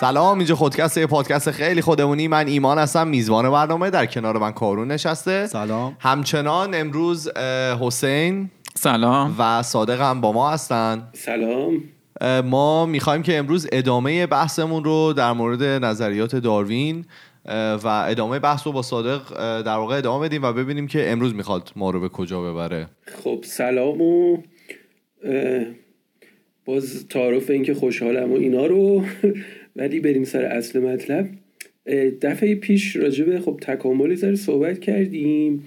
سلام اینجا خودکست یه پادکست خیلی خودمونی. من ایمان هستم میزبان برنامه در کنار من کارون نشسته. سلام. همچنان امروز حسین سلام. و صادق هم با ما هستن. سلام. ما می‌خوایم که امروز ادامه بحثمون رو در مورد نظریات داروین و ادامه بحث رو با صادق در واقع ادامه بدیم و ببینیم که امروز می‌خواد ما رو به کجا ببره. خب سلام و باز تعارف اینکه خوشحالم و اینا رو. ولی بریم سر اصل مطلب. دفعه پیش راجب خب تکاملی سر صحبت کردیم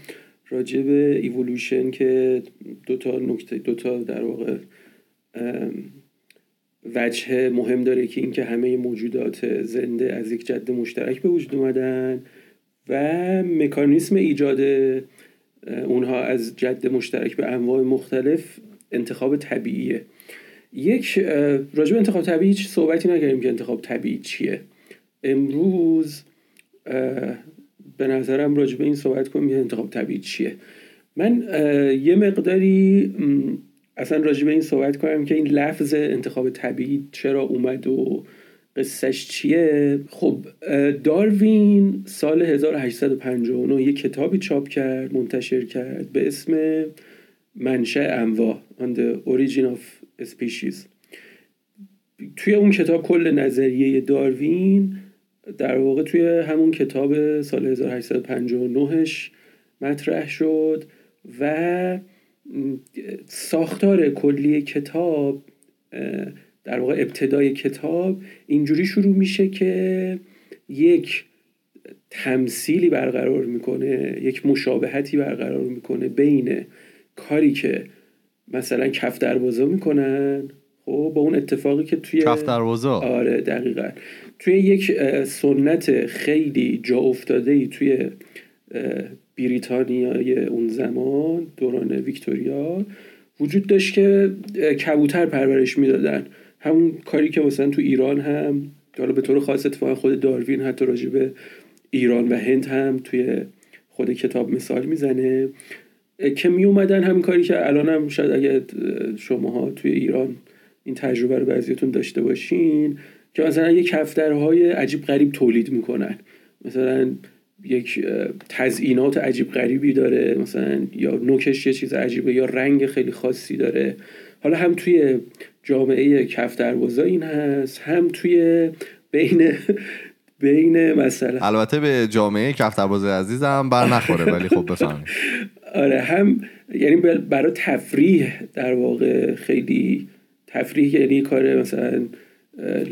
راجب ایولوشن که دوتا نکته دوتا در واقع وجه مهم داره که اینکه همه موجودات زنده از یک جد مشترک به وجود اومدن و مکانیسم ایجاد اونها از جد مشترک به انواع مختلف انتخاب طبیعیه. یک به انتخاب طبیعی هیچ صحبتی نکردیم که انتخاب طبیعی چیه. امروز به نظرم راجع به این صحبت کنیم که انتخاب طبیعی چیه. من یه مقداری اصلا راجع به این صحبت کنم که این لفظ انتخاب طبیعی چرا اومد و قصهش چیه. خب داروین سال 1859 یه کتابی چاپ کرد منتشر کرد به اسم منشأ انواع on the origin of species. توی اون کتاب کل نظریه داروین در واقع توی همون کتاب سال 1859ش مطرح شد و ساختار کلی کتاب در واقع ابتدای کتاب اینجوری شروع میشه که یک تمثیلی برقرار می‌کنه یک مشابهتی برقرار می‌کنه بین کاری که مثلا کف دروازه می‌کنن. خب با اون اتفاقی که توی کف دروازه. آره دقیقا. توی یک سنت خیلی جا افتاده ای توی بریتانیای اون زمان دوران ویکتوریا وجود داشت که کبوتر پرورش می‌دادن. همون کاری که مثلا تو ایران هم حالا به طور خاص اتفاقا خود داروین حتی راجع به ایران و هند هم توی خود کتاب مثال می‌زنه. که می اومدن همین کاری که الان هم شاید اگه شماها توی ایران این تجربه رو بعضیتون داشته باشین که مثلا یک کفترهای عجیب غریب تولید می‌کنن. مثلا یک تزئینات عجیب غریبی داره مثلا یا نوکش یه چیز عجیبه یا رنگ خیلی خاصی داره. حالا هم توی جامعه کفتربازا این هست هم توی بین بین مثلا البته به جامعه کفترباز عزیزم بر نخوره ولی خب بفهمید آره هم یعنی برای تفریح در واقع خیلی تفریح یعنی کار مثلا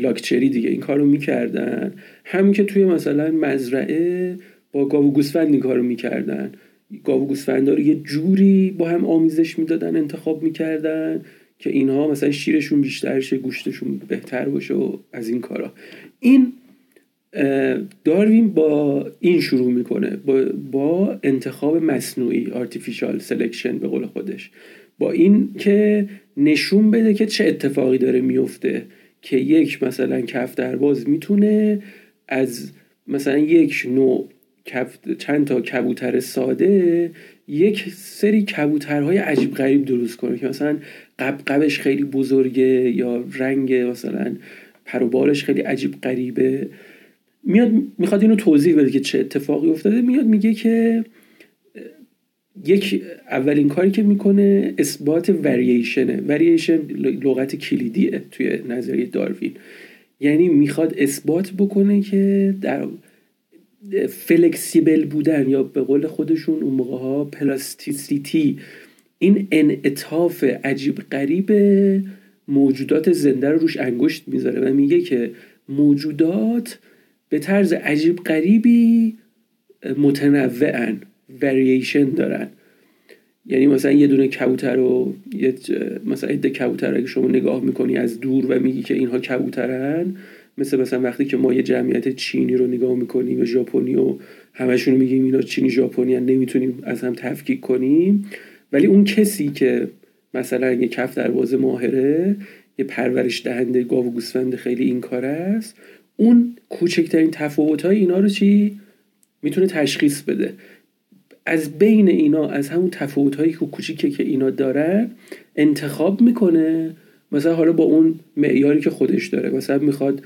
لاکچری دیگه این کارو می‌کردن. هم که توی مثلا مزرعه با گاو و گوسفند این کارو می‌کردن. گاو و گوسفندا رو یه جوری با هم آمیزش می‌دادن انتخاب می‌کردن که اینها مثلا شیرشون بیشتر شه گوشتشون بهتر باشه و از این کارا. این داروین با این شروع می‌کنه با, با انتخاب مصنوعی artificial selection به قول خودش. با این که نشون بده که چه اتفاقی داره میفته که یک مثلا کفترباز می‌تونه از مثلا یک نوع کف- چند تا کبوتر ساده یک سری کبوترهای عجیب غریب درست کنه که مثلا قبقبش خیلی بزرگه یا رنگ مثلا پر و بالش خیلی عجیب غریبه. میاد می‌خواد اینو توضیح بده که چه اتفاقی افتاده. میاد میگه که یک اولین کاری که می‌کنه اثبات ورییشنه ورییشن لغت کلیدیه توی نظریه داروین. یعنی می‌خواد اثبات بکنه که در flexible بودن یا به قول خودشون اون موقع ها plasticity. این انعطاف عجیب غریب موجودات زنده رو روش انگشت می‌ذاره و میگه که موجودات به طرز عجیب غریبی متنوعن ورییشن دارن. یعنی مثلا یه دونه کبوتر رو یه مثلا عده کبوتر اگه شما نگاه می‌کنی از دور و میگی که اینها کبوترن مثل مثلا وقتی که ما یه جمعیت چینی رو نگاه می‌کنیم و ژاپنی و همشون میگیم اینا چینی ژاپنی نمی‌تونیم از هم تفکیک کنیم. ولی اون کسی که مثلا یه کف دروازه ماهره یه پرورش دهنده گاو و گوسفند خیلی این کار است. اون کوچکترین تفاوت های اینا رو چی می‌تونه تشخیص بده. از بین اینا از همون تفاوت هایی که کوچیکه که اینا دارن انتخاب می‌کنه. مثلا حالا با اون معیاری که خودش داره. مثلا می‌خواد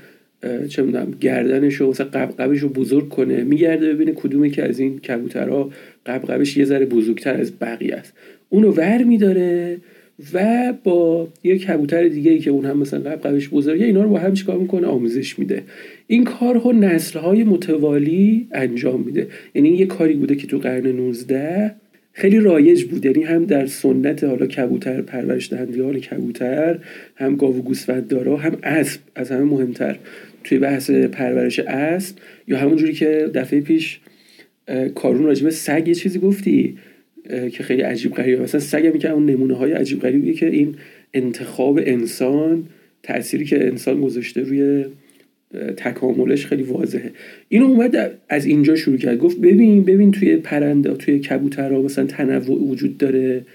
چه می‌دونم گردنش رو مثلا قبقبش رو بزرگ کنه میگرده ببینه کدومه که از این کبوترها قبقبش یه ذره بزرگتر از بقیه است. اونو ور میداره. و با یه کبوتر دیگه ای که اون هم مثلا قبقبش بزرگه اینا رو با هم چیکار می‌کنه؟ آموزش میده. این کارها نسلهای متوالی انجام میده. یعنی یه کاری بوده که تو قرن 19 خیلی رایج بود. یعنی هم در سنت حالا کبوتر پرورش دهندگان کبوتر هم گاو و گوسفنددارا هم اسب از همه مهمتر. توی بحث پرورش اسب یا همون جوری که دفعه پیش کارون راجبه سگ یه چیزی گفتی. که خیلی عجیب غریبه. مثلا سگ هم که اون نمونه های عجیب غریبی که این انتخاب انسان تأثیری که انسان گذاشته روی تکاملش خیلی واضحه. اینو اومد از اینجا شروع کرد. گفت ببین ببین توی پرنده توی کبوترها مثلا تنوع وجود داره.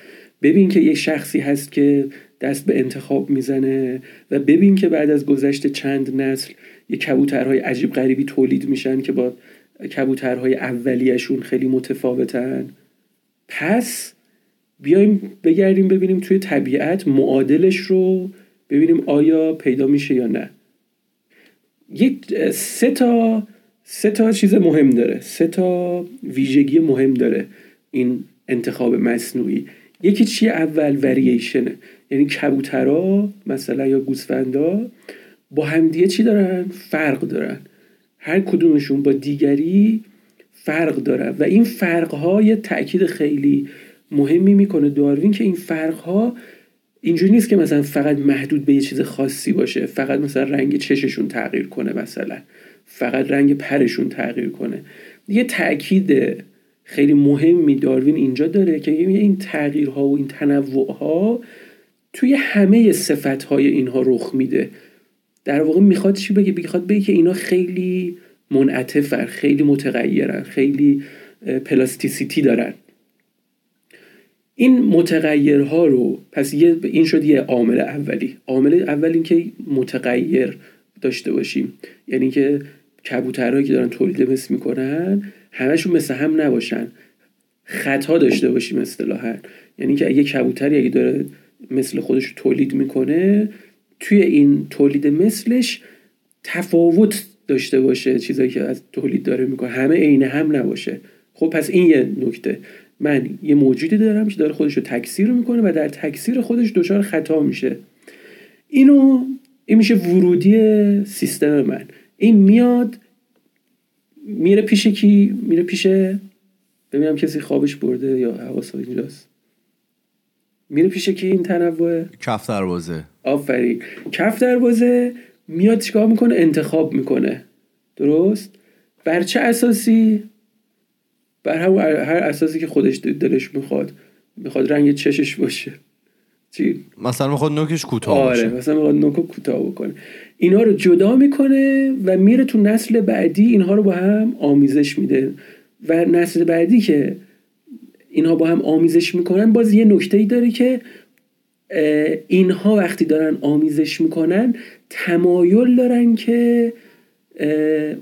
ببین که یک شخصی هست که دست به انتخاب می‌زنه و ببین که بعد از گذشت چند نسل یه کبوترهای عجیب غریبی تولید میشن که با کبوترهای اولیشون خیلی متفاوتن. پس بیایم بگردیم ببینیم توی طبیعت معادلش رو ببینیم آیا پیدا میشه یا نه. یک سه تا سه تا چیز مهم داره. سه تا ویژگی مهم داره این انتخاب مصنوعی. یکی چیه اول ورییشنه یعنی کبوترا مثلا یا گوسفندا با همدیگه چی دارن؟ فرق دارن. هر کدومشون با دیگری فرق دارن و این فرق ها یه تاکید خیلی مهمی می‌کنه داروین که این فرق ها اینجوری نیست که مثلا فقط محدود به یه چیز خاصی باشه. فقط مثلا رنگ چششون تغییر کنه مثلا. فقط رنگ پرشون تغییر کنه. یه تاکید خیلی مهمی داروین اینجا داره که این تغییرها و این تنوع توی همه صفت های اینها رخ میده. در واقع می‌خواد چی بگه؟ می‌خواد بگه که اینا خیلی منعطفن خیلی متغیرن خیلی پلاستیسیتی دارن. این متغیرها رو پس یه این شد یه عامل اولی. عامل اول این که متغیر داشته باشیم. یعنی که کبوترهایی که دارن تولید مثل می‌کنن همشون مثل هم نباشن. خطا داشته باشیم اصطلاحا. یعنی که اگه کبوتری اگه داره مثل خودش تولید می‌کنه توی این تولید مثلش تفاوت داشته باشه چیزایی که از تولید داره می‌کنه. همه عین هم نباشه. خب پس این یه نکته. من یه موجودی دارم که داره خودش رو تکثیر می‌کنه و در تکثیر خودش دچار خطا میشه. اینو این میشه ورودی سیستم من. این میاد میره پیش کی؟ میره پیش ببینم کسی خوابش برده یا حواس اینجاست. میره پیش کی این تنوع؟ کف دروازه. آفرین. کف دروازه میاد چیکار می‌کنه؟ انتخاب می‌کنه. درست؟ بر چه اساسی؟ بر هر اساسی که خودش دلش می‌خواد. می‌خواد رنگ چشش باشه. چی؟ مثلا می‌خواد نوکش کوتاه آره باشه. مثلا می‌خواد نوکو کوتاه بکنه. اینا رو جدا می‌کنه و میره تو نسل بعدی اینها رو با هم آمیزش میده. و نسل بعدی که اینها با هم آمیزش می‌کنن باز یه نکته ای داره که اینها وقتی دارن آمیزش می‌کنن تمایل دارن که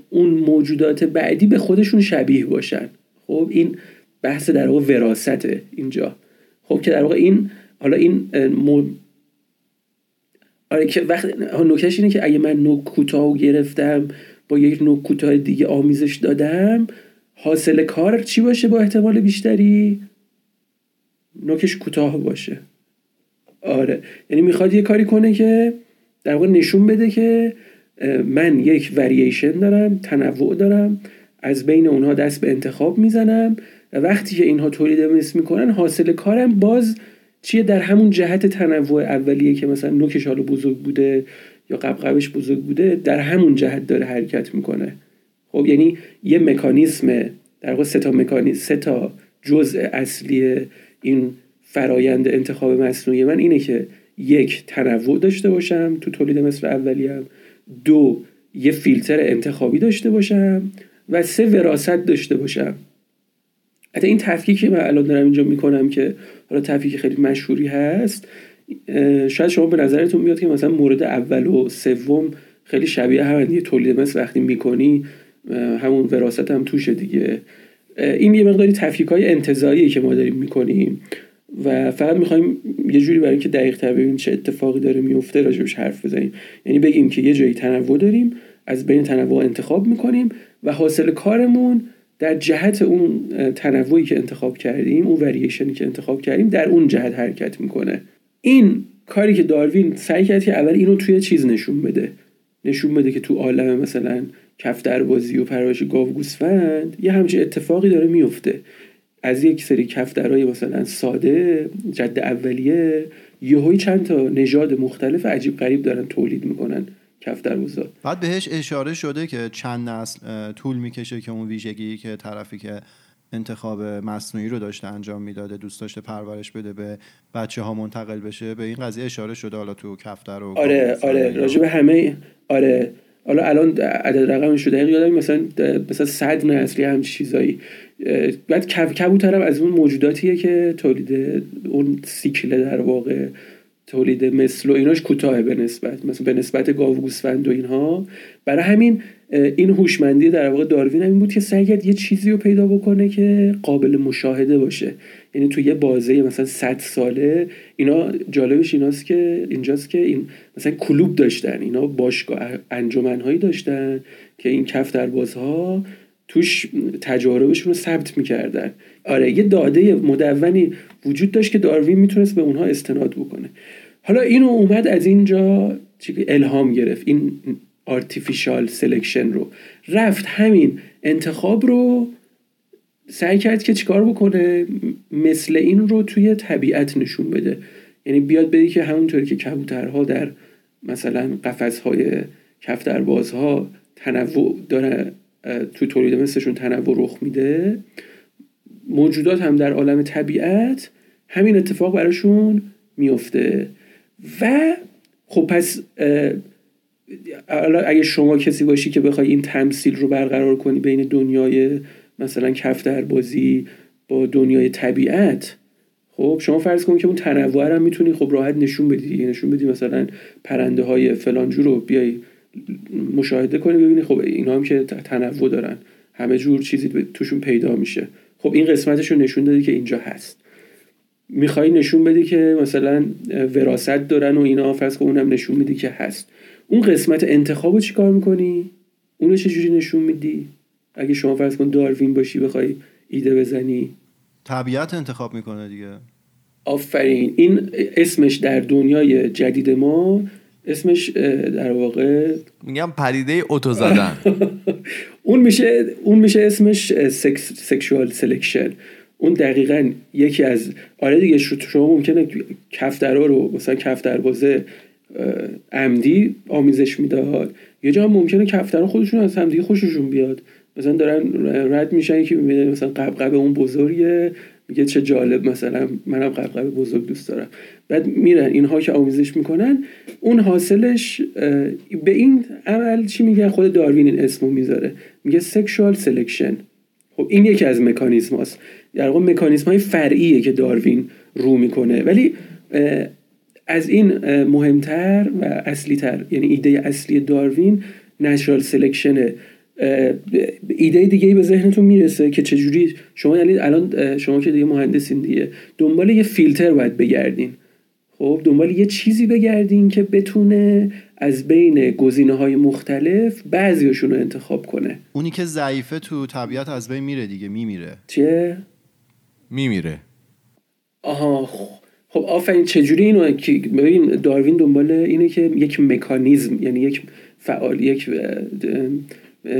اون موجودات بعدی به خودشون شبیه باشن. خب این بحث در واقع وراسته اینجا. خب که در واقع این حالا این مو... آره که وقت نکتهش اینه که اگه من نوک کوتاه گرفتم با یک نوک کوتاه دیگه آمیزش دادم حاصل کار چی باشه با احتمال بیشتری؟ نوکش کوتاه باشه. آره. یعنی می‌خواد یه کاری کنه که در واقع نشون بده که من یک ورییشن دارم تنوع دارم از بین اونها دست به انتخاب می‌زنم و وقتی که اینها تولید مثل می‌کنن حاصل کارم باز چیه؟ در همون جهت تنوع اولیه که مثلا نوکش حالا بزرگ بوده یا قبقبش بزرگ بوده در همون جهت داره حرکت می‌کنه. خب یعنی یه مکانیسم در واقع سه تا مکانیسم سه تا جزء اصلی این فرایند انتخاب مصنوعی من اینه که یک تنوع داشته باشم تو تولید مثل اولیم. دو یه فیلتر انتخابی داشته باشم. و سه وراست داشته باشم. حتی این تفکیکی که من الان دارم اینجا می‌کنم که حالا تفکیک خیلی مشهوری هست شاید شما به نظرتون بیاد که مثلا مورد اول و سوم خیلی شبیه هم یه تولید مثل وقتی می‌کنی همون وراست هم توشه دیگه. این یه مقداری تفکیک های انتظاییه که ما داریم می‌کنیم. و فقط می‌خوایم یه جوری برای اینکه دقیق تر ببینیم چه اتفاقی داره میفته راجبش حرف بزنیم. یعنی بگیم که یه جایی تنوع داریم از بین تنوع انتخاب می‌کنیم و حاصل کارمون در جهت اون تنوعی که انتخاب کردیم اون وریشنی که انتخاب کردیم در اون جهت حرکت می‌کنه. این کاری که داروین سعی کرد که اول اینو توی چیز نشون بده. نشون بده که تو عالم مثلا کفتربازی و پرورش گاو گوسفند یه همچین اتفاقی داره میفته از یک سری کفترهای مثلا ساده جد اولیه یهوی چند تا نژاد مختلف عجیب غریب دارن تولید می‌کنن کفتربازا بعد بهش اشاره شده که چند نسل طول می‌کشه که اون ویژگی که طرفی که انتخاب مصنوعی رو داشته انجام می‌داده دوست داشته پرورش بده به بچه ها منتقل بشه به این قضیه اشاره شده حالا تو کفتر و آره آره راجب همه آره. حالا الان عدد رقمش شده. یادم مثلا مثلا صد نسلی هم چیزایی بعد کبوتر هم از اون موجوداتیه که تولید اون سیکل در واقع تولید مثل و ایناش کوتاه به نسبت. مثلا به نسبت گاو و اینها. برای همین این هوشمندی در واقع داروین همین بود که سعی کرد یه چیزی رو پیدا بکنه که قابل مشاهده باشه. یعنی تو یه بازه مثلا 100 ساله اینا جالبش ایناست که اینجاست که این مثلا club داشتن. اینا باشگاه انجمنهایی داشتن که این کفتربازها توش تجاربشون رو ثبت می‌کردن. آره یه داده مدونی وجود داشت که داروین می‌تونست به اونها استناد بکنه. حالا اینو اومد از اینجا الهام گرفت این artificial selection رو. رفت همین انتخاب رو سعی کرد که چیکار بکنه؟ مثل این رو توی طبیعت نشون بده. یعنی بیاد بدی که همونطوری که کبوترها در مثلا قفسهای کفتربازها تنوع داره. توی تولید مثلشون تنوع رخ میده. موجودات هم در عالم طبیعت همین اتفاق براشون میفته. و خب پس اگه شما کسی باشی که بخوای این تمثیل رو برقرار کنی بین دنیای مثلا کفتر بازی با دنیای طبیعت خب شما فرض کن که اون تنوع هم می‌تونی خب راحت نشون بدی. نشون بدی مثلا پرنده های فلانجور رو بیای مشاهده کنی ببینی خب اینا هم که تنوع دارن. همه جور چیزی توشون پیدا میشه. خب این قسمتش رو نشون دادی که اینجا هست. می‌خوای نشون بدی که مثلا وراست دارن و اینا فرض کن اونم نشون میدی که هست. اون قسمت انتخاب رو چیکار می‌کنی؟ اونو چجوری نشون میدی؟ اگه شما فرض کن داروین باشی بخوای ایده بزنی. طبیعت انتخاب می‌کنه دیگه. آفرین. این اسمش در دنیای جدید ما اسمش در واقع میگم پدیده اتو زدن. اون میشه اون میشه اسمش sex sexual selection. اون دقیقا یکی از آره دیگه شما ممکنه کفترها رو مثلا کفتربازه عمدی آمیزش می‌داد. یه جا ممکنه کفترها خودشون از همدیگه خوششون بیاد. مثلا دارن رد میشن که می‌بینه مثلا قبقب اون بزرگه. میگه چه جالب مثلا منم قبقب بزرگ دوست دارم. بعد میرن اینها که آمیزش می‌کنن اون حاصلش به این عمل چی میگه خود داروین این اسمو می‌ذاره. میگه sexual selection خب این یکی از مکانیزم هاست. در واقع مکانیزم های فرعیه که داروین رو می‌کنه. ولی از این مهمتر و اصلی تر یعنی ایده اصلی داروین نشرال سلکشنه ایده دیگه به ذهنتون می‌رسه که چجوری شما یعنی الان شما که دیگه مهندسین دیگه دنبال یه فیلتر باید بگردین. خب دنبال یه چیزی بگردین که بتونه از بین گزینه های مختلف بعضیشون رو انتخاب کنه. اونی که ضعیفه تو طبیعت از بین میره دیگه میمیره. چیه؟ میمیره. آها خب آفرین چجوری اینو که ببین داروین دنبال اینه که یک مکانیزم یعنی یک فعال یک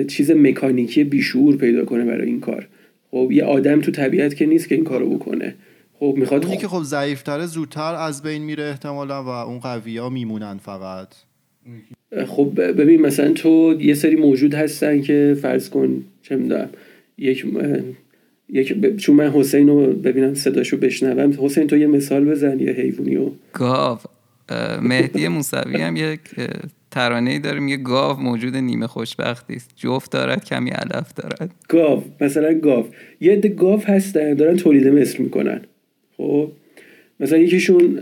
چیز مکانیکی بیشور پیدا کنه برای این کار. خب یه آدم تو طبیعت که نیست که این کارو بکنه. خب می‌خواد اونی که خب ضعیفتره زودتر از بین میره احتمالا و اون قوی ها میمونن فقط. خب ببین مثلا تو یه سری موجود هستن که فرض کن چه می‌دونم یک یک چون من حسین رو ببینم صداشو بشنوم. حسین تو یه مثال بزن یه حیوانی رو. گاو مهدی موسوی هم یک ترانه ای داره میگه گاو موجود نیمه خوشبختی است. جفت دارد کمی علف دارد. گاو مثلا گاو. یه عده گاو هستن دارن تولید مثل می‌کنن. خب؟ مثلا یکیشون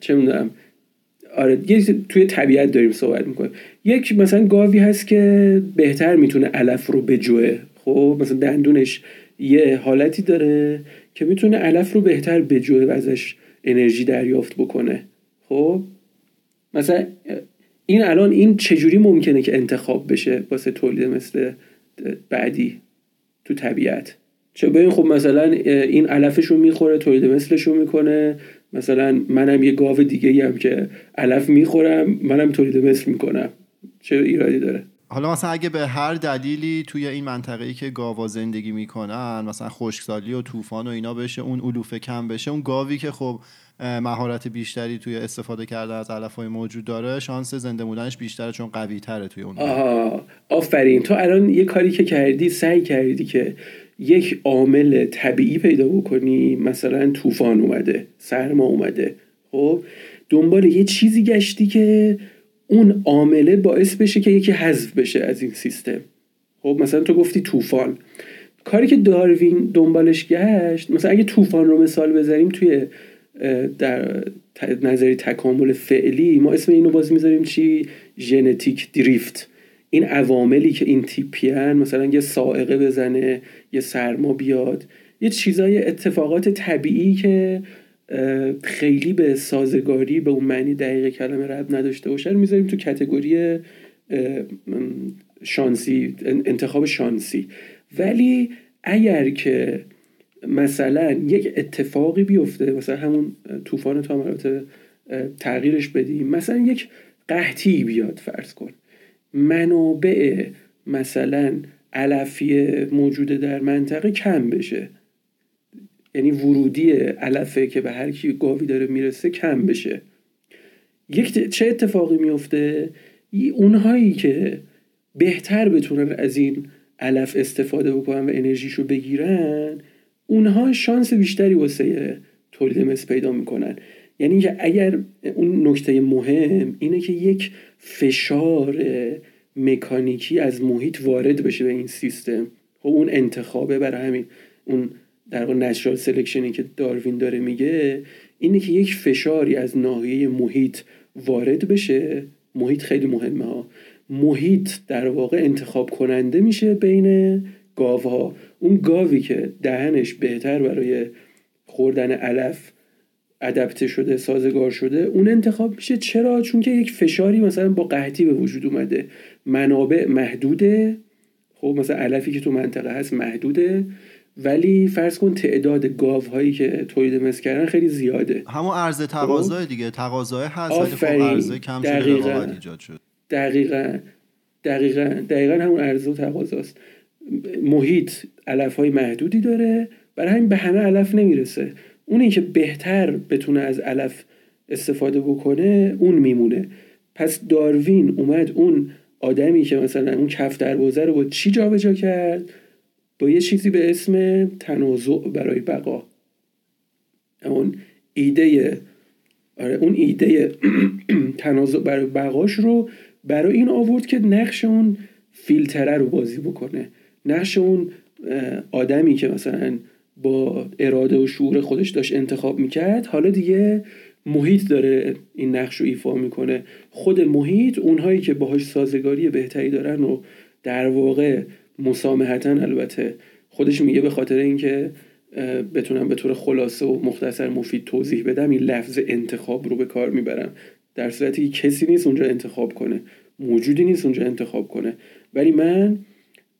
چه می‌دونم. آره توی طبیعت داریم صحبت می‌کنیم. یک مثلا گاوی هست که بهتر می‌تونه علف رو بجوه خب؟ مثلا دندونش یه حالتی داره که می‌تونه علف رو بهتر بجوه و ازش انرژی دریافت بکنه. خب؟ مثلا این الان این چجوری ممکنه که انتخاب بشه واسه تولید مثل بعدی تو طبیعت؟ چه ببین خب مثلا این علفش رو می‌خوره تولید مثلش رو می‌کنه. مثلا منم یه گاو دیگه هم که علف می‌خورم منم تولید مثل می‌کنم. چه ایرادی داره؟ حالا مثلا اگه به هر دلیلی توی این منطقه‌ای که گاوا زندگی می‌کنن مثلا خشکسالی و طوفان و اینا بشه اون علوفه کم بشه اون گاوی که خب مهارت بیشتری توی استفاده کرده از علفهای موجود داره شانس زنده موندنش بیشتره چون قوی تره توی اون آها. آفرین. تو الان یه کاری که کردی سعی کردی که یک عامل طبیعی پیدا بکنی. مثلا طوفان اومده سرما اومده. خب دنبال یه چیزی گشتی که اون عامله باعث بشه که یکی حذف بشه از این سیستم. خب مثلا تو گفتی طوفان. کاری که داروین دنبالش گشت مثلا اگه طوفان رو مثال بذاریم توی در نظری تکامل فعلی ما اسم اینو باز می‌ذاریم چی؟ ژنتیک دریفت. این عواملی که این تیپیان مثلا یه سائقه بزنه یه سرما بیاد یه چیزای اتفاقات طبیعی که خیلی به سازگاری به اون معنی دقیق کلمه رب نداشته باشه رو می‌ذاریم تو کتگوری شانسی انتخاب شانسی. ولی اگر که مثلا یک اتفاقی بیفته مثلا همون طوفان تا تغییرش بدیم مثلا یک قحطی بیاد فرض کن. منابع مثلا علفی موجوده در منطقه کم بشه. یعنی ورودی علفه که به هر کی گاوی داره می‌رسه کم بشه. یک چه اتفاقی میفته؟ اونهایی که بهتر بتونن از این علف استفاده بکنن و انرژیشو بگیرن اونها شانس بیشتری واسه تولید مثل پیدا می‌کنن. یعنی که اگر اون نکته مهم اینه که یک فشار مکانیکی از محیط وارد بشه به این سیستم. خب اون انتخابه برای همین. اون در واقع نچرال سلکشنی که داروین داره میگه اینه که یک فشاری از ناحیه محیط وارد بشه. محیط خیلی مهمه ها. محیط در واقع انتخاب کننده میشه بین گاوها. اون گاوی که دهنش بهتر برای خوردن علف ادپته شده سازگار شده اون انتخاب میشه. چرا؟ چون که یک فشاری مثلا با قحطی به وجود اومده. منابع محدوده. خب مثلا علفی که تو منطقه هست محدوده. ولی فرض کن تعداد گاوهایی که تولید مثل کردن خیلی زیاده. همون عرضه تقاضای خب؟ دیگه. تقاضای هست ولی خب عرضه کم شده ایجاد شد. دقیقا. دقیقا. دقیقا همون عرضه و تقاضاست. محیط علف های محدودی داره. برای همین به همه علف نمی‌رسه. اون که بهتر بتونه از علف استفاده بکنه اون میمونه. پس داروین اومد اون آدمی که مثلا اون کف دروازه رو با چی جابجا کرد؟ با یه چیزی به اسم تنازع برای بقا. اون ایده آره اون ایده تنازع برای بقاش رو برای این آورد که نقش اون فیلتره رو بازی بکنه. نقش اون آدمی که مثلا با اراده و شعور خودش داشت انتخاب می‌کرد حالا دیگه محیط داره این نقش رو ایفا می‌کنه. خود محیط اونهایی که باهاش سازگاری بهتری دارن و در واقع مسامحتا البته. خودش میگه به خاطر اینکه بتونم به طور خلاصه و مختصر مفید توضیح بدم این لفظ انتخاب رو به کار می‌برم. در صورتی که کسی نیست اونجا انتخاب کنه. موجودی نیست اونجا انتخاب کنه. ولی من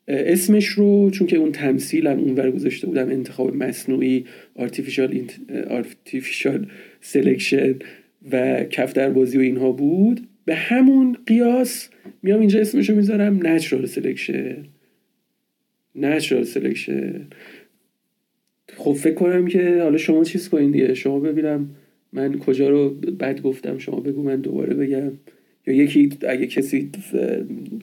اسمش رو چون که اون تمثیلم اونور گذاشته بودم انتخاب مصنوعی artificial, artificial selection و کفتر بازی و اینها بود. به همون قیاس میام اینجا اسمشو می‌ذارم natural selection. Natural selection. خب فکر کنم که حالا شما چیز کنین دیگه. شما ببینم من کجا رو بد گفتم. شما بگو من دوباره بگم. یا یکی اگه کسی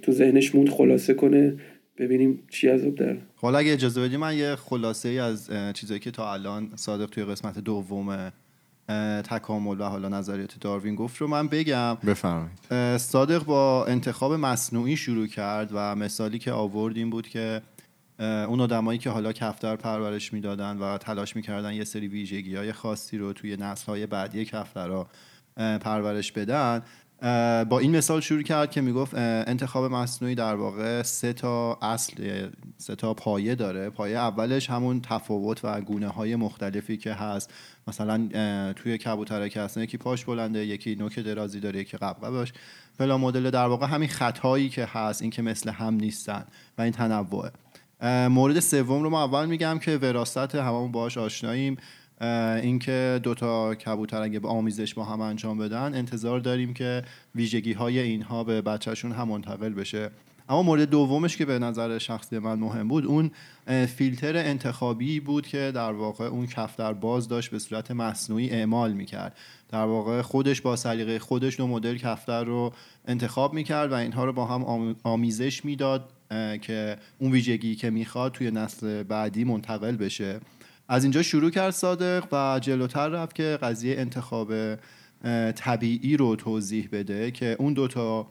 تو ذهنش موند خلاصه کنه ببینیم چی عذاب در. حالا اگه اجازه بدی من یه خلاصه ای از چیزایی که تا الان صادق توی قسمت دوم تکامل و حالا نظریات داروین گفت رو من بگم. بفرمایید. صادق با انتخاب مصنوعی شروع کرد و مثالی که آوردیم بود که اون آدمایی که حالا کفتر پرورش می‌دادن و تلاش می‌کردن یه سری ویژگی های خاصی رو توی نسل های بعدی کفترها پرورش بدن با این مثال شروع کرد که می‌گفت انتخاب مصنوعی در واقع سه تا اصل سه تا پایه داره. پایه اولش همون تفاوت و گونه های مختلفی که هست. مثلا توی کبوترک هستن یکی پاش بلنده یکی نوک درازی داره یکی قبقبش فلا مدل در واقع همین خطایی که هست این که مثل هم نیستن و این تنوعه. مورد سوم رو ما اول میگم که وراست هممون باهاش آشناییم. اینکه دوتا کبوتر اگه به آمیزش با هم انجام بدن انتظار داریم که ویژگی های اینها به بچهشون هم منتقل بشه. اما مورد دومش که به نظر شخصی من مهم بود اون فیلتر انتخابی بود که در واقع اون کفتر باز داشت به صورت مصنوعی اعمال می‌کرد. در واقع خودش با سلیقه خودش دو مدل کفتر رو انتخاب می‌کرد و اینها رو با هم آمیزش می‌داد. که اون ویژگی که می‌خواد توی نسل بعدی منتقل بشه. از اینجا شروع کرد صادق و جلوتر رفت که قضیه انتخاب طبیعی رو توضیح بده که اون دوتا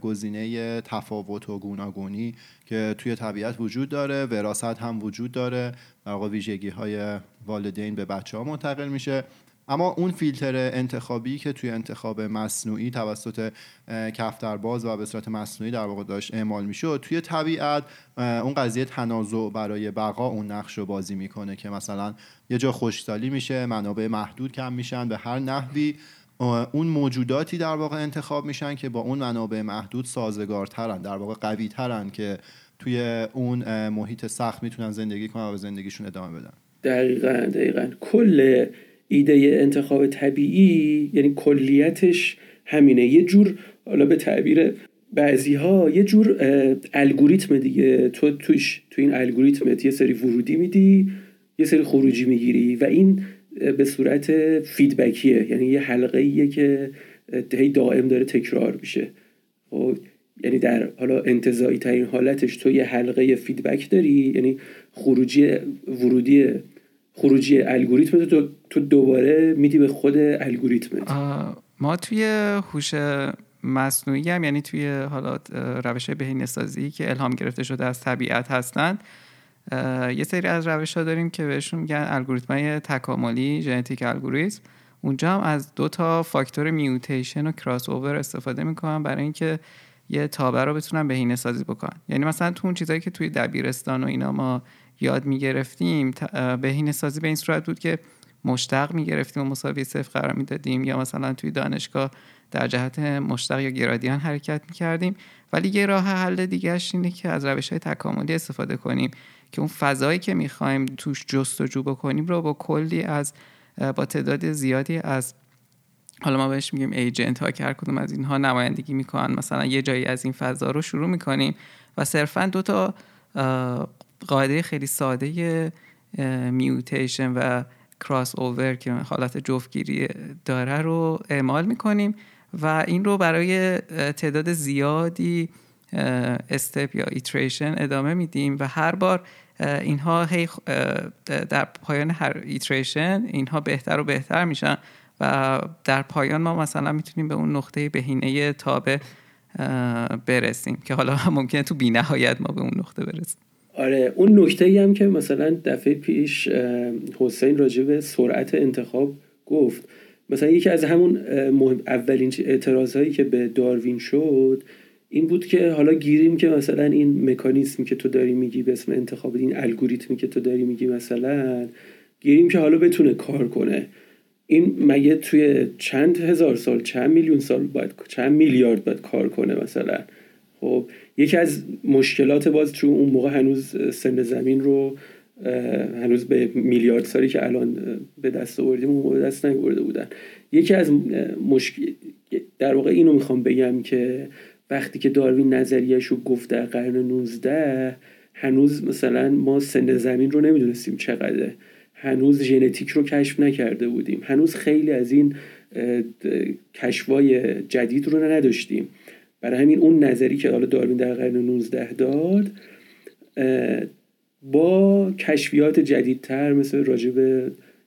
گزینه تفاوت و گوناگونی که توی طبیعت وجود داره وراست هم وجود داره. در واقع ویژگی های والدین به بچه ها منتقل میشه. اما اون فیلتر انتخابی که توی انتخاب مصنوعی توسط کفترباز و به صورت مصنوعی در واقع داشت اعمال میشه توی طبیعت اون قضیه تنازع برای بقا اون نقش رو بازی می‌کنه که مثلا یه جا خوشسالی میشه منابع محدود کم میشن به هر نحوی اون موجوداتی در واقع انتخاب میشن که با اون منابع محدود سازگارترن در واقع قوی ترن که توی اون محیط سخت می‌تونن زندگی کنن و زندگیشون ادامه بدن. دقیقا دقیقا. کل ایده انتخاب طبیعی یعنی کلیتش همینه. یه جور حالا به تعبیر بعضی ها یه جور الگوریتم دیگه. تو توش تو این الگوریتمت یه سری ورودی میدی یه سری خروجی می‌گیری و این به صورت فیدبکیه. یعنی یه حلقه ایه که هی دائم داره تکرار میشه. خب یعنی در حالا انتظایی ترین حالتش تو یه حلقه فیدبک داری یعنی خروجی ورودی خروجی الگوریتم تو تو دوباره میدی به خود الگوریتم ما توی هوش مصنوعی هم یعنی توی حالا روش بهینه سازی که الهام گرفته شده از طبیعت هستند یه سری از روش ها داریم که بهشون میگن الگوریتم های تکاملی ژنتیک الگوریتم. اونجا هم از دو تا فاکتور میوتیشن و کراس اوور استفاده می‌کنن برای اینکه یه تابه رو بتونن بهینه سازی بکنن یعنی مثلا تو اون چیزایی که توی دبیرستان و اینا ما یاد می‌گرفتیم. بهینه سازی به این صورت بود که مشتق می‌گرفتیم و مساوی صفر قرار می‌دادیم یا مثلا توی دانشگاه در جهت مشتق یا گرادیان حرکت می‌کردیم. ولی یه راه حل دیگهش اینه که از روش های تکاملی استفاده کنیم که اون فضایی که می‌خوایم توش جستجو بکنیم رو با کلی از با تعداد زیادی از حالا ما بهش میگیم ایجنت ها که هر کدوم از اینها نمایندگی می‌کنن. مثلا یه جایی از این فضا رو شروع می‌کنیم و صرفا دو تا قاعده خیلی ساده mutation و کراس اوور که حالت جفتگیری داره رو اعمال می‌کنیم و این رو برای تعداد زیادی step یا iteration ادامه میدیم و هر بار اینها هی در پایان هر iteration اینها بهتر و بهتر میشن و در پایان ما مثلا می‌تونیم به اون نقطه بهینه تابه برسیم که حالا ممکنه تو بینهایت ما به اون نقطه برسیم. آره اون نکته ای هم که مثلا دفعه پیش حسین راجع به سرعت انتخاب گفت. مثلا یکی از همون اولین اعتراض که به داروین شد این بود که حالا گیریم که مثلا این مکانیزمی که تو داری میگی به اسم انتخاب این الگوریتمی که تو داری میگی مثلا گیریم که حالا بتونه کار کنه. این مگه توی چند هزار سال چند میلیون سال باید چند میلیارد باید کار کنه مثلا؟ خب یکی از مشکلات باز تو اون موقع هنوز سن زمین رو هنوز به میلیارد سالی که الان به دست آوردیم اون به دست نیاورده بودن. یکی از مشکل در واقع اینو می‌خوام بگم که وقتی که داروین نظریهش رو گفت در قرن 19 هنوز مثلا ما سن زمین رو نمی‌دونستیم چقدره. هنوز ژنتیک رو کشف نکرده بودیم. هنوز خیلی از این کشفای جدید رو نداشتیم. برای همین اون نظری که حالا داروین در قرن 19 داد با کشفیات جدیدتر مثل راجب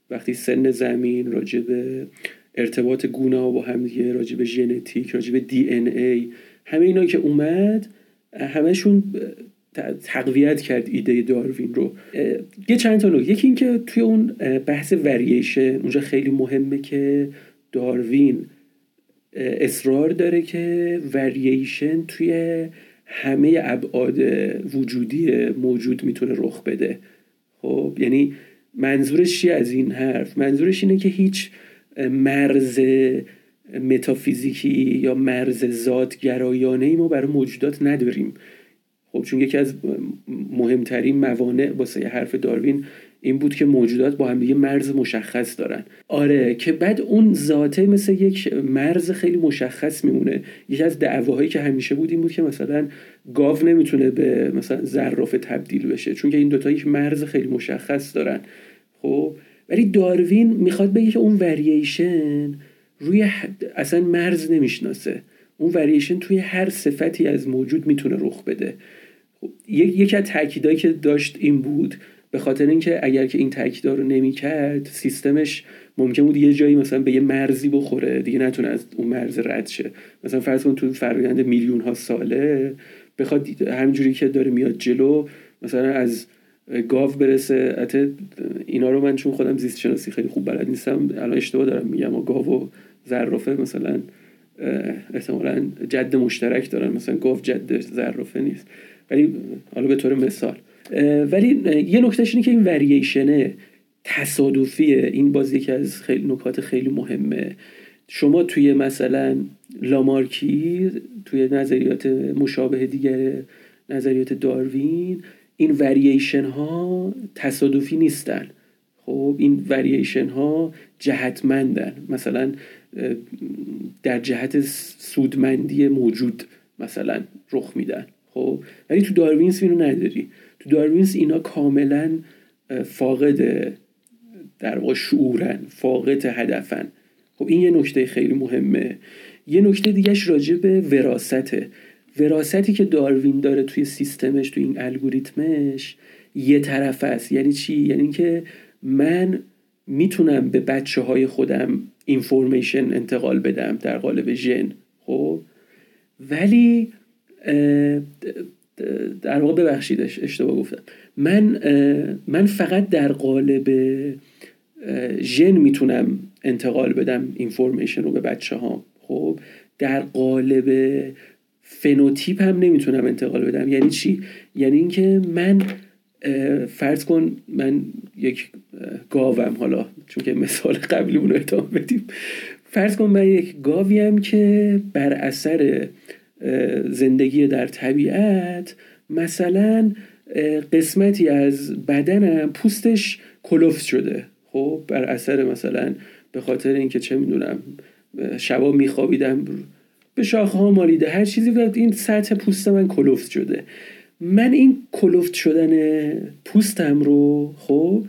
وقتی سن زمین راجب ارتباط گونه ها با هم دیگه راجب ژنتیک راجب دی ان ای همه اینا که اومد همشون تقویت کرد ایده داروین رو. یه چند تا نکته. یکی اینکه توی اون بحث وریشن اونجا خیلی مهمه که داروین اصرار داره که ورییشن توی همه ابعاد وجودی موجود می‌تونه رخ بده. خب یعنی منظورش چی از این حرف؟ منظورش اینه که هیچ مرز متافیزیکی یا مرز ذات گرایانه ای ما برای موجودات نداریم. خب چون یکی از مهمترین موانع واسه حرف داروین این بود که موجودات با هم دیگه مرز مشخص دارن. آره که بعد اون ذاته مثل یک مرز خیلی مشخص میمونه. یکی از دعواهایی که همیشه بود این بود که مثلا گاو نمی‌تونه به مثلا زرافه تبدیل بشه چون که این دوتا یک مرز خیلی مشخص دارن. خب؟ ولی داروین می‌خواد بگه که اون ورییشن روی اصلا مرز نمی‌شناسه. اون ورییشن توی هر صفتی از موجود می‌تونه رخ بده. خب، یکی از تاکیدایی که داشت این بود به خاطر اینکه اگر که این تاکیدا رو نمی‌کرد سیستمش ممکن بود یه جایی مثلا به یه مرزی بخوره. دیگه نتونه از اون مرز رد شه. مثلا فرض کن تو فرآیند میلیون ها ساله بخواد همینجوری که داره میاد جلو مثلا از گاو برسه. اینا رو من چون خودم زیست شناسی خیلی خوب بلد نیستم الان اشتباه دارم میگم و گاو و زرافه مثلا احتمالا جد مشترک دارن. مثلا گاو جد زرافه نیست. ولی حالا به طور مثال. ولی یه نکتهش اینه که این ورییشنه تصادفیه این باز یکی از خیلی نکات خیلی مهمه. شما توی مثلا لامارکی توی نظریات مشابه دیگر نظریات داروین این ورییشن ها تصادفی نیستن. خب این ورییشن ها جهتمندن. مثلا در جهت سودمندی موجود مثلا رخ میدن. خب؟ ولی تو داروینس اینو نداری. تو داروینس اینا کاملا فاقد در واقع شعورن فاقد هدفن خب این یه نکته خیلی مهمه. یه نکته دیگهش راجع به وراسته وراستی که داروین داره توی سیستمش توی این الگوریتمش یه طرف است. یعنی چی؟ یعنی که من می‌تونم به بچه های خودم اینفورمیشن انتقال بدم در قالب ژن. خب؟ ولی در واقع ببخشیدش اشتباه گفتم. من من فقط در قالب ژن می‌تونم انتقال بدم اینفورمیشن رو به بچه ها خب در قالب فنوتیپ هم نمی‌تونم انتقال بدم. یعنی چی؟ یعنی اینکه من فرض کن من یک گاوم حالا چون که مثال قبلی رو ادامه بدیم. فرض کن من یک گاویم که بر اثر زندگی در طبیعت. مثلا قسمتی از بدنم پوستش کلفت شده. خب بر اثر مثلا به خاطر اینکه چه می‌دونم شبا میخوابیدم به شاخه ها مالیده هر چیزی بود این سطح پوست من کلفت شده. من این کلفت شدن پوستم رو خب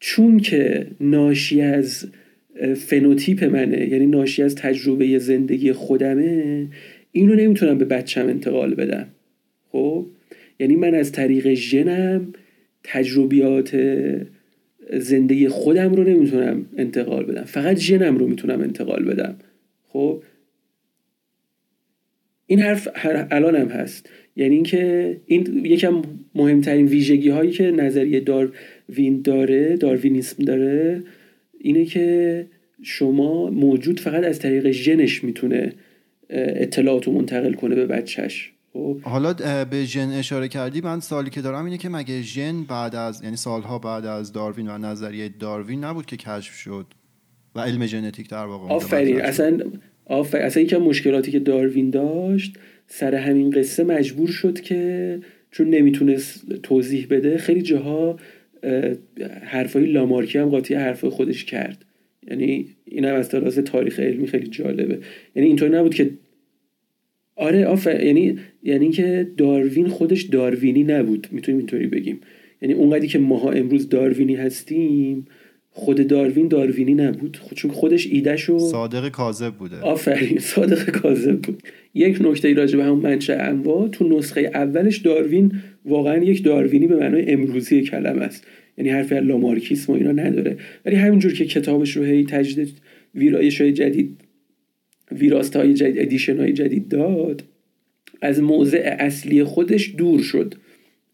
چون که ناشی از فنوتیپ منه یعنی ناشی از تجربه زندگی خودمه اینو نمی‌تونم به بچم انتقال بدم. خب؟ یعنی من از طریق ژنم تجربیات زندگی خودم رو نمی‌تونم انتقال بدم. فقط ژنم رو می‌تونم انتقال بدم. خب؟ این حرف الان هم هست. یعنی اینکه این یکم مهمترین ویژگی هایی که نظریه داروین داره داروینیسم داره اینه که شما موجود فقط از طریق ژنش می‌تونه اطلاعات رو منتقل کنه به بچهش. خب؟ حالا به ژن اشاره کردی من سالی که دارم اینه که مگه ژن بعد از یعنی سالها بعد از داروین و نظریه داروین نبود که کشف شد و علم ژنتیک در واقع آفرین. اصلا آفر اصلا یکم مشکلاتی که داروین داشت سر همین قصه مجبور شد که چون نمی‌تونست توضیح بده خیلی جاها حرفای لامارکی هم قاطی حرفای خودش کرد. یعنی این هم از تاریخ علمی خیلی جالبه. یعنی اینطور نبود که آره آفر یعنی یعنی که داروین خودش داروینی نبود. می‌تونیم اینطوری بگیم. یعنی اونقدری که ماها امروز داروینی هستیم خود داروین داروینی نبود. چون خودش ایدهشو صادق کاذب بوده. آفرین صادق کاذب بود. یک نکته راجع به همون منشأ انواع تو نسخه اولش داروین واقعا یک داروینی به معنای امروزی کلمه است. یعنی حرفی از لامارکیسم و اینا نداره. ولی همینجور که کتابش رو هی تجدید ویرایش های جدید ویراست های جدید ادیشن های جدید داد از موضع اصلی خودش دور شد.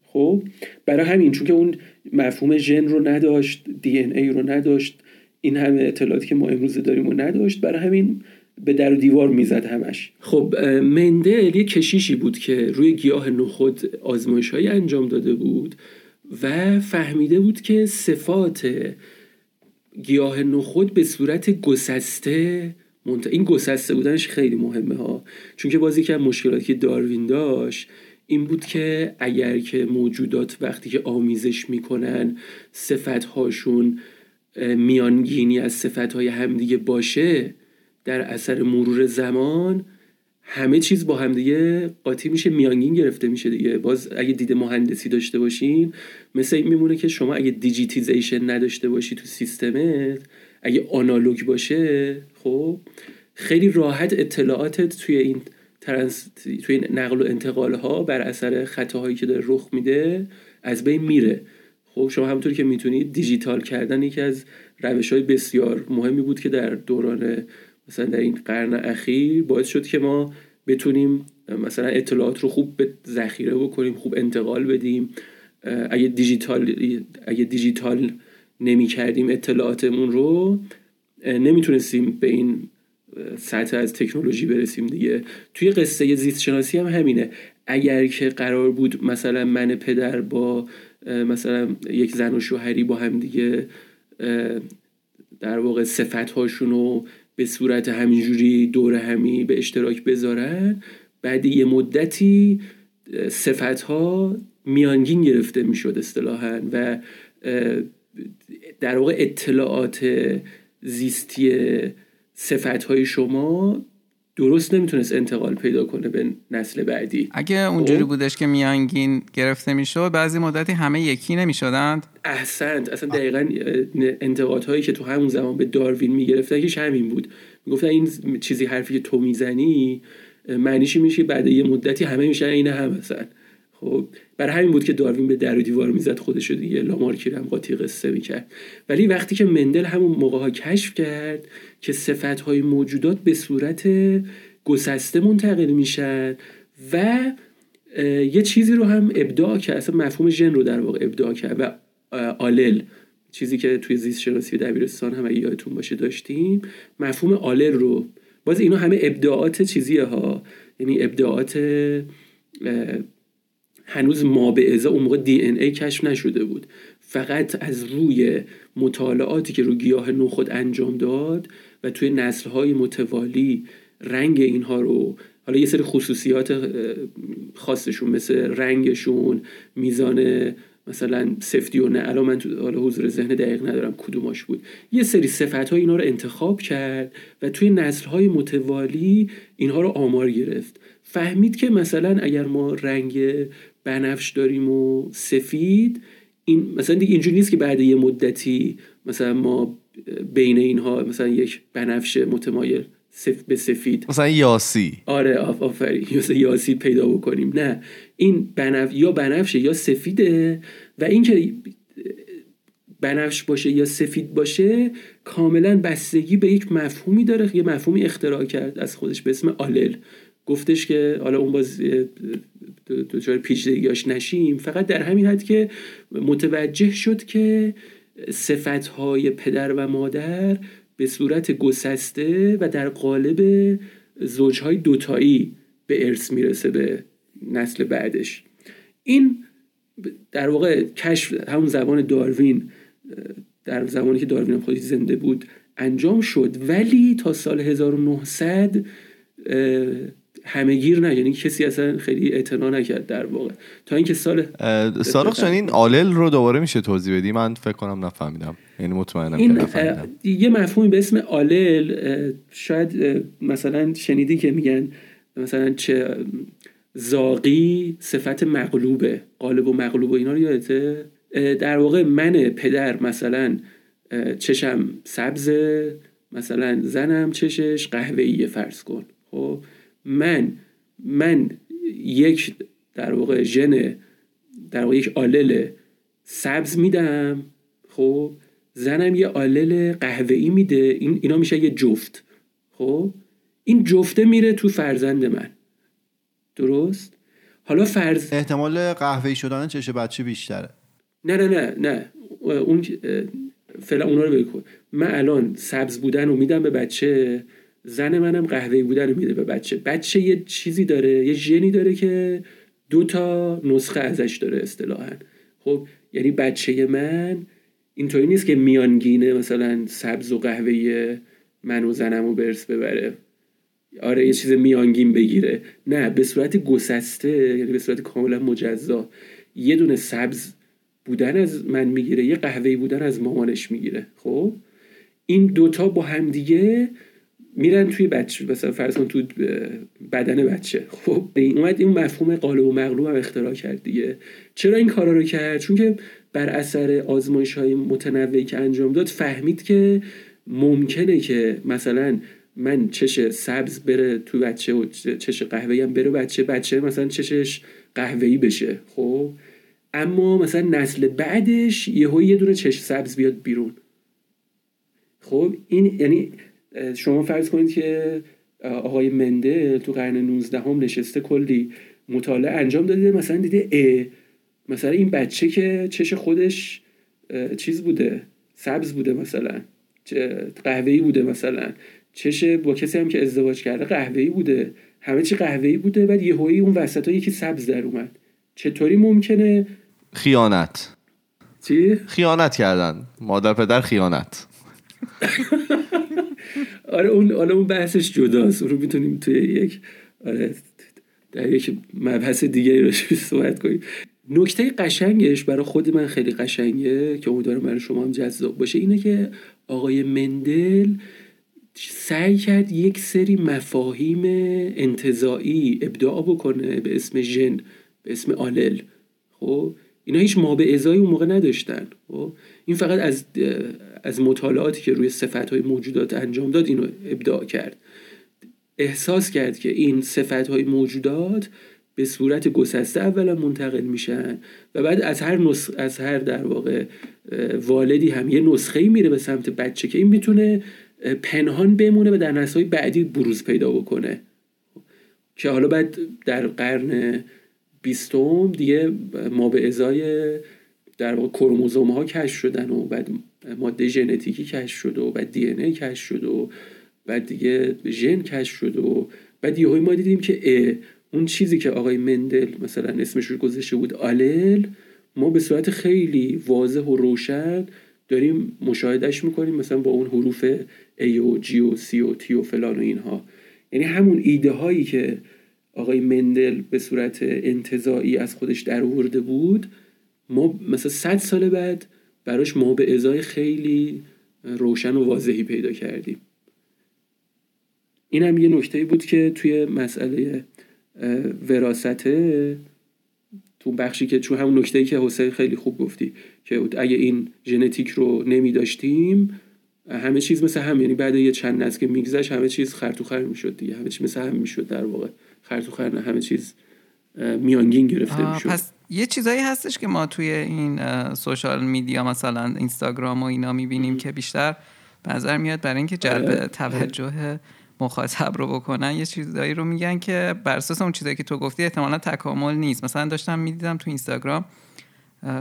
خب؟ برای همین چون که اون مفهوم ژن رو نداشت دی ای رو نداشت این همه اطلاعاتی که ما امروز داریم رو نداشت برای همین به در و دیوار می‌زد همش. خب مندل یه کشیشی بود که روی گیاه نخود آزمایش های انجام داده بود. و فهمیده بود که صفات گیاه نخود به صورت گسسته منت... این گسسته بودنش خیلی مهمه ها. چون که بازی که مشکلاتی که داروین داشت این بود که اگر که موجودات وقتی که آمیزش می‌کنن صفت هاشون میانگینی از صفت های همدیگه باشه در اثر مرور زمان همه چیز با همدیگه قاطی میشه میانگین گرفته میشه دیگه. باز اگه دید مهندسی داشته باشین مثل این میمونه که شما اگه دیجیتیزیشن نداشته باشی تو سیستمت اگه آنالوگ باشه خب خیلی راحت اطلاعاتت توی این ترنس توی نقل و انتقال ها بر اثر خطاهایی که داره رخ میده از بین میره. خب شما همونطور که می‌تونید دیجیتال کردن یکی از روش های بسیار مهمی بود که در دوران مثلا در این قرن اخیر باعث شد که ما بتونیم مثلا اطلاعات رو خوب به ذخیره بکنیم خوب انتقال بدیم. اگه دیجیتال اگه دیجیتال نمی کردیم اطلاعاتمون رو نمی‌تونستیم به این سطح از تکنولوژی برسیم دیگه. توی قصه زیست شناسی هم همینه. اگر که قرار بود مثلا من پدر با مثلا یک زن و شوهری با هم دیگه در واقع صفت هاشون رو به صورت همینجوری دور همی به اشتراک بذارن بعد یه مدتی صفت ها میانگین گرفته می‌شد اصطلاحا و در واقع اطلاعات زیستی صفت های شما درست نمی‌تونست انتقال پیدا کنه به نسل بعدی. اگه اونجوری خب؟ بودش که میانگین گرفته می‌شد بعضی مدتی همه یکی نمی‌شدند؟ احسنت. اصلا دقیقا انتقادهایی که تو همون زمان به داروین می‌گرفتن که همین بود. می‌گفتن این چیزی حرفی که تو می‌زنی معنیشی میشه بعد یه مدتی همه میشن این هم مثلا خب برای همین بود که داروین به در و دیوار می‌زد خودش رو دیگه لامارکی هم قاطی قصه می‌کرد. ولی وقتی که مندل همون موقع ها کشف کرد که صفت های موجودات به صورت گسسته منتقل میشن و یه چیزی رو هم ابداع کرد اصلا مفهوم ژن رو در واقع ابداع کرد و آلل چیزی که توی زیست شناسی دبیرستان هم اگه یادتون باشه داشتیم مفهوم آلل رو. باز اینا همه ابداعات چیزیه ها. یعنی ابداعات هنوز ما به ازا اون موقع دی ان ای کشف نشده بود. فقط از روی مطالعاتی که رو گیاه نخود انجام داد و توی نسلهای متوالی رنگ اینها رو حالا یه سری خصوصیات خاصشون مثل رنگشون میزان مثلا سفتی و نه الان من تو حالا حضور ذهن دقیق ندارم کدوماش بود. یه سری صفت های اینا رو انتخاب کرد و توی نسل های متوالی اینها رو آمار گرفت. فهمید که مثلا اگر ما رنگ بنفش داریم و سفید. این مثلا دیگه اینجوری نیست که بعد یه مدتی مثلا ما بین اینها مثلا یک بنفش متمایل سف به سفید. مثلا یاسی. آره آفرین. مثلا یاسی پیدا بکنیم. نه. این بنف... یا بنفشه یا سفیده و اینکه بنفش باشه یا سفید باشه کاملا بستگی به یک مفهومی داره یه مفهومی اختراع کرد از خودش به اسم آلل. گفتش که حالا اون باز دچار پیچیدگیاش نشیم. فقط در همین حد که متوجه شد که صفتهای پدر و مادر به صورت گسسته و در قالب زوجهای دوتایی به ارث می‌رسه به نسل بعدش. این در واقع کشف همون زبان داروین در زمانی که داروین خودش زنده بود انجام شد. ولی تا سال 1900 همهگیر نه یعنی کسی اصلا خیلی اعتنا نکرد در واقع. تا اینکه سال سارخ این آلل رو دوباره میشه توضیح بدی؟ من فکر کنم نفهمیدم. یعنی مطمئنم این یه مفهومی به اسم آلل شاید مثلا شنیدی که میگن مثلا چه زاقی صفت مغلوبه قالب و مغلوب و اینا رو یادته؟ در واقع من پدر مثلا چشم سبز مثلا زنم چشش قهوه‌ای فرض کن. خب؟ من من یک در واقع ژن در واقع یک آلل سبز میدم خب؟ زنم یه آلل قهوه‌ای میده این اینا میشه یه جفت خب؟ این جفته میره تو فرزند من. درست؟ حالا فرض احتمال قهوه‌ای شدن چش بچه بیشتره. نه نه نه نه. اون فعلا اونا رو بکن من الان سبز بودن رو میدم به بچه. زن منم قهوه‌ای بودن رو میده به بچه. بچه یه چیزی داره یه ژنی داره که دو تا نسخه ازش داره اصطلاحا. خب یعنی بچه من اینطوری نیست که میانگینه مثلا سبز و قهوه‌ای من و زنم رو برس ببره. آره یه چیز میانگین بگیره. نه به صورت گسسته یعنی به صورت کاملا مجزا. یه دونه سبز بودن از من می‌گیره یه قهوه‌ای بودن از مامانش می‌گیره. خب این دوتا با همدیگه میرن توی بچه مثلا فرض کن تو بدن بچه. خب اومد این مفهوم قالب و مغلوب هم اختراع کرد دیگه. چرا این کارا رو کرد؟ چون که بر اثر آزمایش های متنوعی که انجام داد فهمید که ممکنه که مثلا من چش سبز بره تو بچه و چش قهوه‌ای هم بره بچه بچه مثلا چشش قهوه‌ای بشه. خب اما مثلا نسل بعدش یهو یه دونه چش سبز بیاد بیرون. خب این یعنی شما فرض کنید که آقای منده تو قرن 19 هم نشسته کلی مطالعه انجام داده مثلا دیده ا مثلا این بچه که چش خودش چیز بوده سبز بوده مثلا قهوه‌ای بوده مثلا چش با کسی هم که ازدواج کرده قهوه‌ای بوده همه چی قهوه‌ای بوده بعد یهویی اون وسط ها یکی سبز در اومد. چطوری ممکنه؟ خیانت. چی؟ خیانت کردن. مادر پدر خیانت. آره اون حالا اون بحثش جداست. اون رو می‌تونیم توی یک آره در یک مبحث دیگه رو صحبت کنیم. نکته قشنگش برای خود من خیلی قشنگه که امیدوارم برای شما هم جذاب باشه اینه که آقای مندل سعی کرد یک سری مفاهیم انتظایی ابداع بکنه به اسم ژن به اسم آلل. خب؟ اینا هیچ ما به ازای اون موقع نداشتن. خب؟ این فقط از از مطالعاتی که روی صفت موجودات انجام داد اینو ابداع کرد. احساس کرد که این صفت موجودات به صورت گسسته اولا منتقل میشن و بعد از هر نسخ... از هر در واقع والدی هم یه نسخه میره به سمت بچه که این می‌تونه پنهان بمونه و در نسل بعدی بروز پیدا بکنه. که حالا بعد در قرن بیستم دیگه ما به ازای در واقع کروموزوم ها کشف شدن و بعد ماده ژنتیکی کشف شد و بعد دی ای کشف شد و بعد دیگه ژن کشف شد و بعد یهو ما دیدیم که اون چیزی که آقای مندل مثلا اسمش رو گذاشته بود آلل ما به صورت خیلی واضح و روشن داریم مشاهدهش می‌کنیم مثلا با اون حروف A و G و C و T و فلان و اینها. یعنی همون ایده هایی که آقای مندل به صورت انتظایی از خودش در ورده بود ما مثلا صد سال بعد براش ما به ازای خیلی روشن و واضحی پیدا کردیم. این هم یه نکته بود که توی مسئله وراسته تو بخشی که چون همون نکته که حسین خیلی خوب گفتی که اگه این ژنتیک رو نمی داشتیم همه چیز مثل هم یعنی بعد یه چند نسل که میگذشت همه چیز خرطوخر می‌شد دیگه. همه چیز مثل هم می‌شد در واقع. خرطوخر نه همه چیز میانگین گرفته می‌شد. پس یه چیزایی هستش که ما توی این سوشال میدیا مثلا اینستاگرام و اینا می‌بینیم که بیشتر به نظر میاد برای اینکه جلب آره. توجه مخاطب رو بکنن. یه چیزایی رو میگن که بر اساس اون چیزایی که تو گفتی احتمالا تکامل نیست. مثلا داشتم می‌دیدم تو اینستاگرام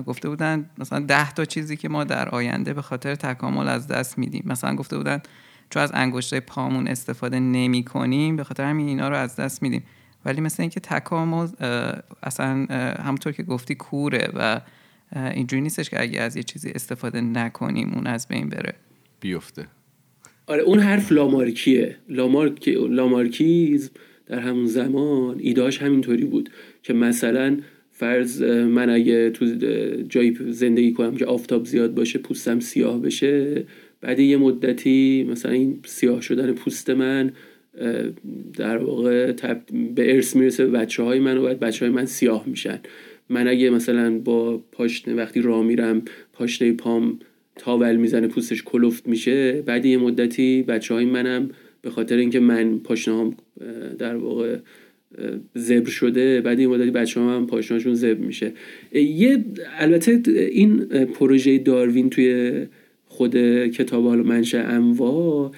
گفته بودن مثلا ده تا چیزی که ما در آینده به خاطر تکامل از دست میدیم مثلا گفته بودن چون از انگشتای پامون استفاده نمی کنیم به خاطر همین اینا رو از دست میدیم ولی مثل اینکه تکامل اصلا همونطور که گفتی کوره و اینجوری نیستش که اگه از یه چیزی استفاده نکنیم اون از بین بره بیفته آره اون حرف لامارکیه لامارک لامارکیزم در همون زمان ایداش همینطوری بود که مثلا فرض من اگه تو جایی زندگی کنم که آفتاب زیاد باشه پوستم سیاه بشه بعد یه مدتی مثلا این سیاه شدن پوست من در واقع به ارث می‌رسه بچه های من و بعد بچه های من سیاه میشن. من اگه مثلا با پاشنه وقتی راه میرم پاشنه پام تاول می‌زنه پوستش کلفت میشه بعد یه مدتی بچه های منم به خاطر اینکه من پاشنه هم در واقع زبر شده بعد یه مدتی بچه هم, هم پاشنهاشون زبر میشه. یه البته این پروژه داروین توی خود کتاب حالا منشه انواع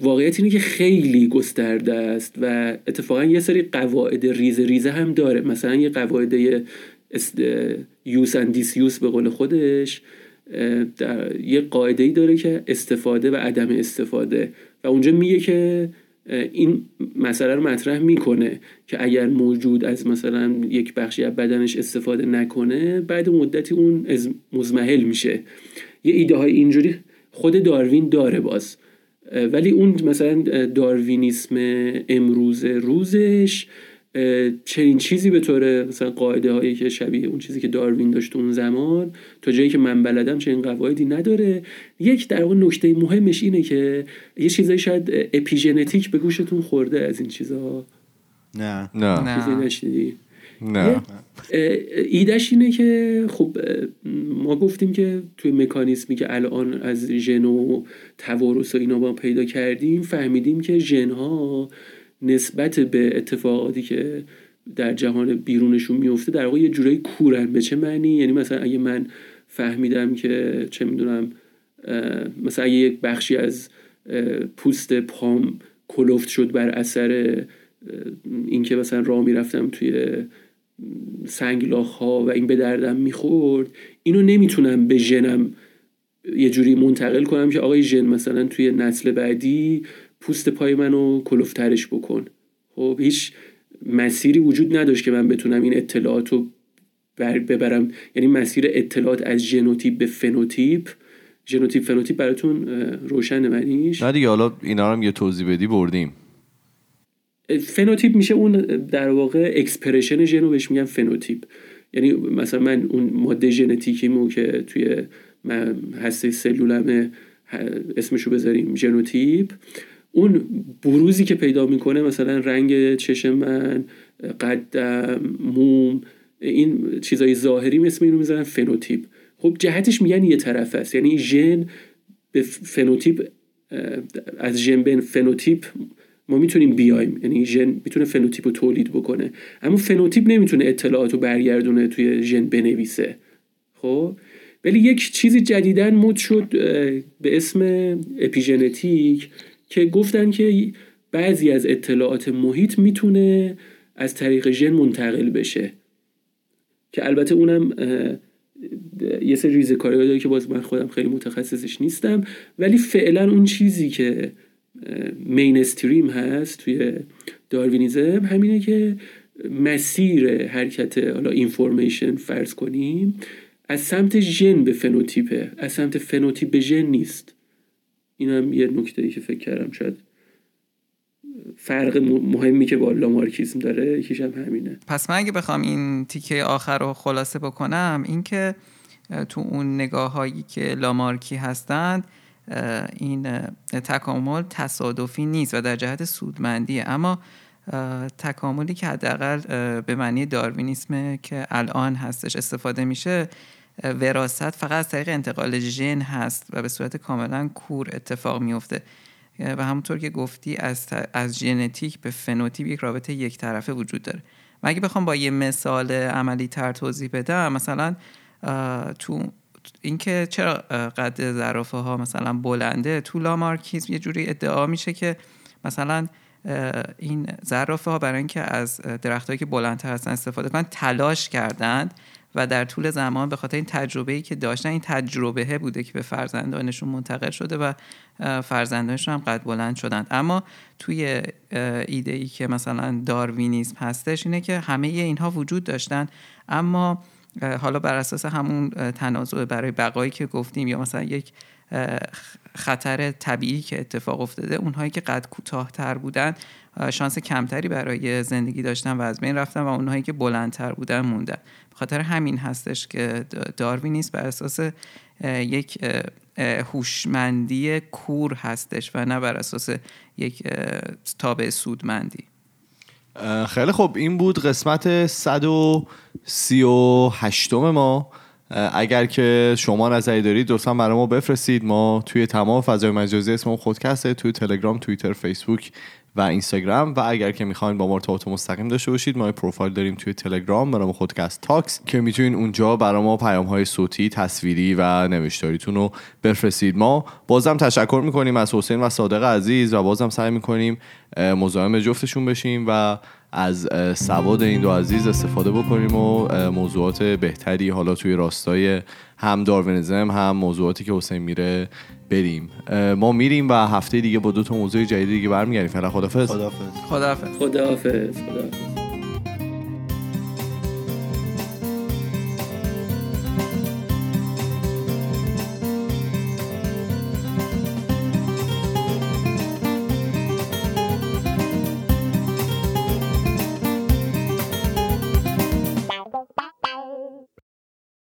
واقعیت اینه که خیلی گسترده است و اتفاقا یه سری قواعد ریزه ریزه هم داره. مثلا یه قواعد یوس اند دیسیوس به قول خودش در یه قاعده ای داره که استفاده و عدم استفاده. و اونجا میگه که این مسئله رو مطرح می‌کنه که اگر موجود از مثلا یک بخشی از بدنش استفاده نکنه بعد مدتی اون مزمحل میشه. یه ایده های اینجوری خود داروین داره باز. ولی اون مثلا داروینیسم امروز روزش چنین چیزی به طور مثلا قاعده هایی که شبیه اون چیزی که داروین داشت اون زمان تا جایی که من بلدم چنین قواعدی نداره. یک در واقع نکته مهمش اینه که یه چیزایی شاید اپیژنتیک به گوشتون خورده از این چیزها نه. نه. نه. ایدهش اینه که خب ما گفتیم که توی مکانیسمی که الان از ژن و توارث و اینا با پیدا کردیم فهمیدیم که ژن ها نسبت به اتفاقاتی که در جهان بیرونشون میفته در واقع یه جورایی کورن. به چه معنی؟ یعنی مثلا اگه من فهمیدم که چه می‌دونم مثلا اگه یک بخشی از پوست پام کلفت شد بر اثر اینکه مثلا راه می‌رفتم توی سنگلاخ ها و این به دردم می‌خورد اینو نمی‌تونم به ژنم یه جوری منتقل کنم که آقای ژن مثلا توی نسل بعدی پوست پای منو کلفترش بکن. خب هیچ مسیری وجود نداشت که من بتونم این اطلاعات رو ببرم. یعنی مسیر اطلاعات از ژنوتیپ به فنوتیپ. ژنوتیپ فنوتیپ براتون روشن معنیش. نه دیگه حالا اینا رو یه توضیح بدی بردیم. فنوتیپ میشه اون در واقع expression ژن بهش میگن فنوتیپ. یعنی مثلا من اون ماده ژنتیکیمو که توی هسته سلولمه اسمشو بذاریم ژنوتیپ. اون بروزی که پیدا می‌کنه مثلا رنگ چشم من قدم موم این چیزای ظاهری اسم اینو می‌ذارن فنوتیپ. خب جهتش میگن یه طرف است. یعنی ژن به فنوتیپ از ژن به فنوتیپ ما می‌تونیم بیایم. یعنی ژن می‌تونه فنوتیپ رو تولید بکنه. اما فنوتیپ نمی‌تونه اطلاعات رو برگردونه توی ژن بنویسه. خب؟ ولی یک چیزی جدیدن مد شد به اسم اپیژنتیک. که گفتن که بعضی از اطلاعات محیط می‌تونه از طریق ژن منتقل بشه. که البته اونم یه سری ریزکاری داره که باز من خودم خیلی متخصصش نیستم. ولی فعلا اون چیزی که mainstream هست توی داروینیزم همینه که مسیر حرکت حالا information فرض کنیم از سمت ژن به فنوتیپه از سمت فنوتیپ به ژن نیست. این هم یه نکته ای که فکر کردم شاید فرق مهمی که با لامارکیزم داره یکیش هم همینه. پس من اگه بخوام این تیکه آخر رو خلاصه بکنم اینکه تو اون نگاه هایی که لامارکی هستند این تکامل تصادفی نیست و در جهت سودمندیه. اما تکاملی که حداقل به معنی داروینیسم که الان هستش استفاده میشه وراست فقط از طریق انتقال ژن هست و به صورت کاملا کور اتفاق میفته و همونطور که گفتی از, از ژنتیک به فنوتیپ یک رابطه یک طرفه وجود داره. و اگه بخوام با یه مثال عملی تر توضیح بدم مثلا تو اینکه چرا قد زرافه ها مثلا بلنده تو لامارکیزم یه جوری ادعا میشه که مثلا این زرافه ها برای اینکه از درختهایی که بلندتر هستن استفاده کنن تلاش کردند و در طول زمان به خاطر این تجربه ای که داشتن این تجربه بوده که به فرزندانشون منتقل شده و فرزندانشون هم قد بلند شدند. اما توی ایده ای که مثلا داروینیزم هستش اینه که همه اینها وجود داشتن. اما حالا بر اساس همون تنازع برای بقایی که گفتیم یا مثلا یک خطر طبیعی که اتفاق افتاده اونهایی که قد کوتاهتر بودن شانس کمتری برای زندگی داشتن و از بین رفتن و اونهایی که بلندتر بودن موندن. به خاطر همین هستش که داروینیسم بر اساس یک هوشمندی کور هستش و نه بر اساس یک تابع سودمندی. خیلی خوب. این بود قسمت 138 ما. اگر که شما نظری دارید لطفا برای ما بفرستید. ما توی تمام فضای مجازی اسم خودکسته توی تلگرام توییتر فیسبوک و اینستاگرام. و اگر که می‌خواین با ما ارتباط مستقیم داشته باشید ما پروفایل داریم توی تلگرام به نام خودکست تاکس که می‌تونین اونجا برای ما پیام های صوتی تصویری و نوشتاریتون رو بفرستید. ما بازم تشکر می‌کنیم از حسین و صادق عزیز و بازم سعی می‌کنیم مزاحم جفتشون بشیم و از سواد این دو عزیز استفاده بکنیم و موضوعات بهتری حالا توی راستای هم داروینیزم هم موضوعاتی که حسین میره بریم. ما میریم و هفته دیگه با دو تا موضوع جدید دیگه برمیگردیم. فعلا خدافظ خدافظ خداحافظ. خداحافظ. خداحافظ.